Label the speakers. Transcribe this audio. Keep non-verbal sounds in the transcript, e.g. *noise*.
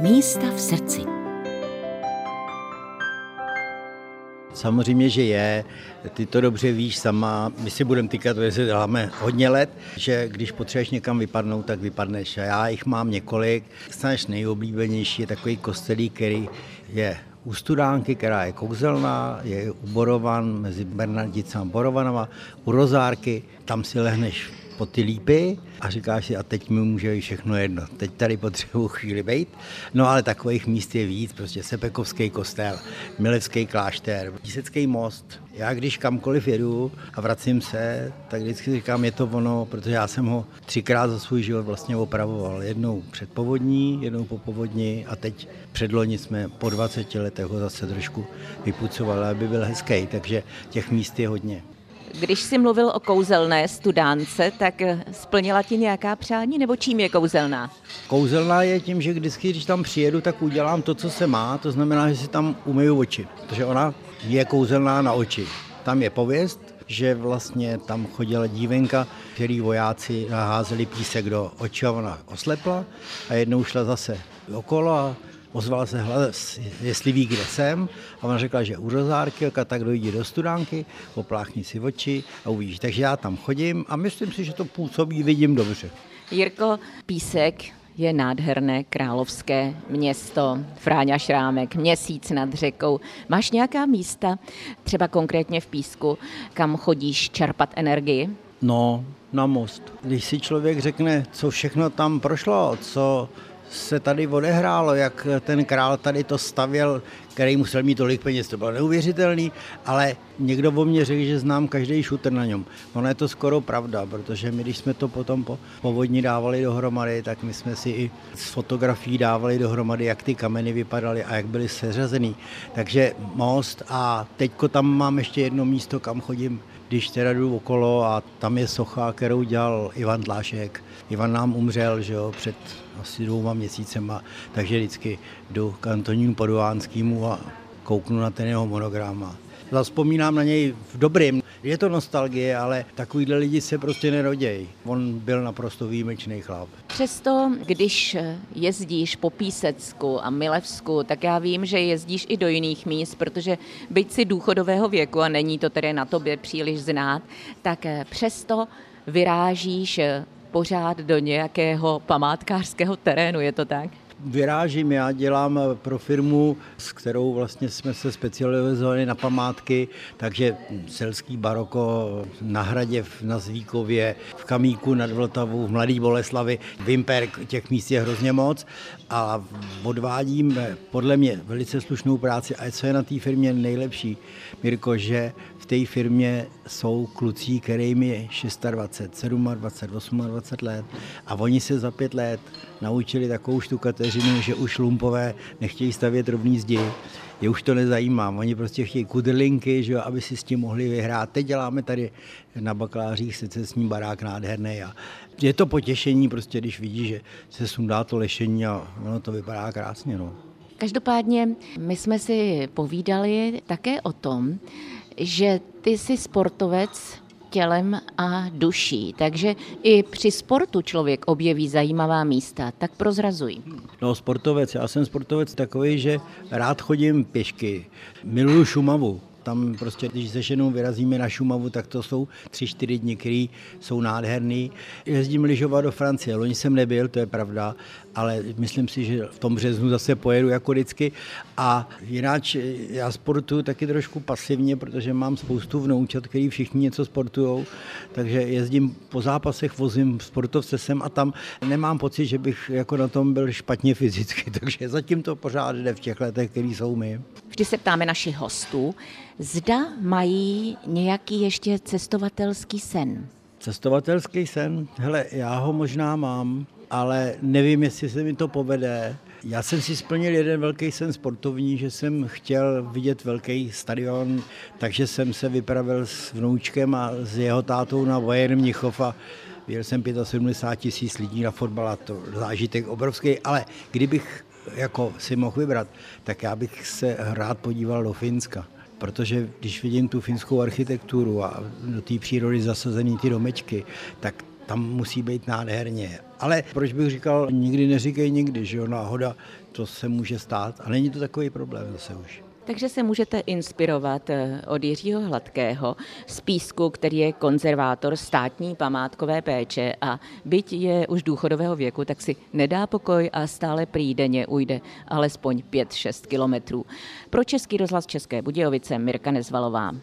Speaker 1: Místa v srdci.
Speaker 2: Samozřejmě, že je, ty to dobře víš sama, my si budeme týkat, že děláme hodně let, že když potřebuješ někam vypadnout, tak vypadneš. A já jich mám několik. Snaž nejoblíbenější je takový kostelík, který je u Studánky, která je kouzelná, je u Borovan, mezi Bernardicem a Borovanama, u Rozárky, tam si lehneš po ty lípy a říkáš si, a teď mi může být všechno jedno. Teď tady potřebuji chvíli být. No ale takových míst je víc, prostě Sepekovský kostel, Milevský klášter, Písecký most. Já když kamkoliv jedu a vracím se, tak vždycky říkám, je to ono, protože já jsem ho třikrát za svůj život vlastně opravoval. Jednou před povodní, jednou po povodni a teď předloni jsme po 20 letech ho zase trošku vypucovali, aby byl hezký, takže těch míst je hodně.
Speaker 1: Když jsi mluvil o kouzelné studánce, tak splnila ti nějaká přání, nebo čím je kouzelná?
Speaker 2: Kouzelná je tím, že vždycky, když tam přijedu, tak udělám to, co se má, to znamená, že si tam umyju oči, protože ona je kouzelná na oči. Tam je pověst, že vlastně tam chodila dívenka, který vojáci naházeli písek do očí a ona oslepla a jednou šla zase okolo a ozval se hlas, jestli ví, kde jsem. A ona řekla, že u rozárky, tak dojde do studánky, opláchni si oči a uvidíš. Takže já tam chodím a myslím si, že to působí, vidím dobře.
Speaker 1: Jirko, Písek je nádherné královské město, Fráňa Šrámek, měsíc nad řekou. Máš nějaká místa, třeba konkrétně v Písku, kam chodíš čerpat energii?
Speaker 2: No, na most. Když si člověk řekne, co všechno tam prošlo, co se tady odehrálo, jak ten král tady to stavěl, který musel mít tolik peněz, to bylo neuvěřitelný, ale někdo o mě řekl, že znám každý šutr na něm. Ono je to skoro pravda, protože my, když jsme to potom po povodní dávali dohromady, tak my jsme si i z fotografií dávali dohromady, jak ty kameny vypadaly a jak byly seřazený. Takže most a teďko tam mám ještě jedno místo, kam chodím když teda jdu okolo a tam je socha, kterou dělal Ivan Tlášek. Ivan nám umřel že jo, před asi dvouma měsícema, takže vždycky jdu k Antonínu Paduánskému a kouknu na ten jeho monogram a Zaspomínám na něj v dobrým. Je to nostalgie, ale takovýhle lidi se prostě nerodějí. On byl naprosto výjimečný chlap.
Speaker 1: Přesto, když jezdíš po Písecku a Milevsku, tak já vím, že jezdíš i do jiných míst, protože byť si důchodového věku a není to tedy na tobě příliš znát, tak přesto vyrážíš pořád do nějakého památkářského terénu, je to tak?
Speaker 2: Vyrážím, já dělám pro firmu, s kterou vlastně jsme se specializovali na památky, takže selský baroko na hradě na Zvíkově, v Kamíku nad Vltavu, v Mladý Boleslavi, Vimper, těch míst je hrozně moc a odvádím podle mě velice slušnou práci a co je na té firmě nejlepší, Mirko, že v té firmě jsou kluci, kterým je 26, 27, 28 let a oni se za pět let naučili takovou štukateřinu, že už lumpové nechtějí stavět rovný zdi, je už to nezajímá. Oni prostě chtějí kudrlinky, že aby si s tím mohli vyhrát. Teď děláme tady na bakalářích secesní barák nádherný a je to potěšení, prostě, když vidí, že se sundá to lešení a ono to vypadá krásně. No.
Speaker 1: Každopádně my jsme si povídali také o tom, že ty jsi sportovec tělem a duší, takže i při sportu člověk objeví zajímavá místa. Tak prozrazuj.
Speaker 2: No sportovec, já jsem sportovec takový, že rád chodím pěšky, miluju Šumavu, tam prostě, když se ženou vyrazíme na Šumavu, tak to jsou tři, čtyři dny, které jsou nádherný. Jezdím lyžovat do Francie, loni jsem nebyl, to je pravda, ale myslím si, že v tom březnu zase pojedu jako vždycky. A jinak já sportuju taky trošku pasivně, protože mám spoustu vnoučat, který všichni něco sportují, takže jezdím po zápasech, vozím sportovce sem a tam. Nemám pocit, že bych jako na tom byl špatně fyzicky, *laughs* takže zatím to pořád jde v těch letech, který jsou my.
Speaker 1: Vždy se ptáme našich hostů, zda mají nějaký ještě cestovatelský sen.
Speaker 2: Cestovatelský sen? Hele, já ho možná mám, ale nevím, jestli se mi to povede. Já jsem si splnil jeden velký sen sportovní, že jsem chtěl vidět velký stadion, takže jsem se vypravil s vnoučkem a s jeho tátou na Bayern Mnichov a Viděl jsem 75 tisíc lidí na fotbal a to zážitek obrovský, ale kdybych jako si mohl vybrat, tak já bych se rád podíval do Finska. Protože když vidím tu finskou architekturu a do té přírody zasazený ty domečky, tak tam musí být nádherně. Ale proč bych říkal, nikdy neříkej nikdy, že jo, náhoda, to se může stát a není to takový problém zase už.
Speaker 1: Takže se můžete inspirovat eh, od Jiřího Hladkého z Písku, který je konzervátor státní památkové péče a byť je už důchodového věku, tak si nedá pokoj a stále prýdeně ujde alespoň 5-6 kilometrů. Pro Český rozhlas České Budějovice Mirka Nezvalová.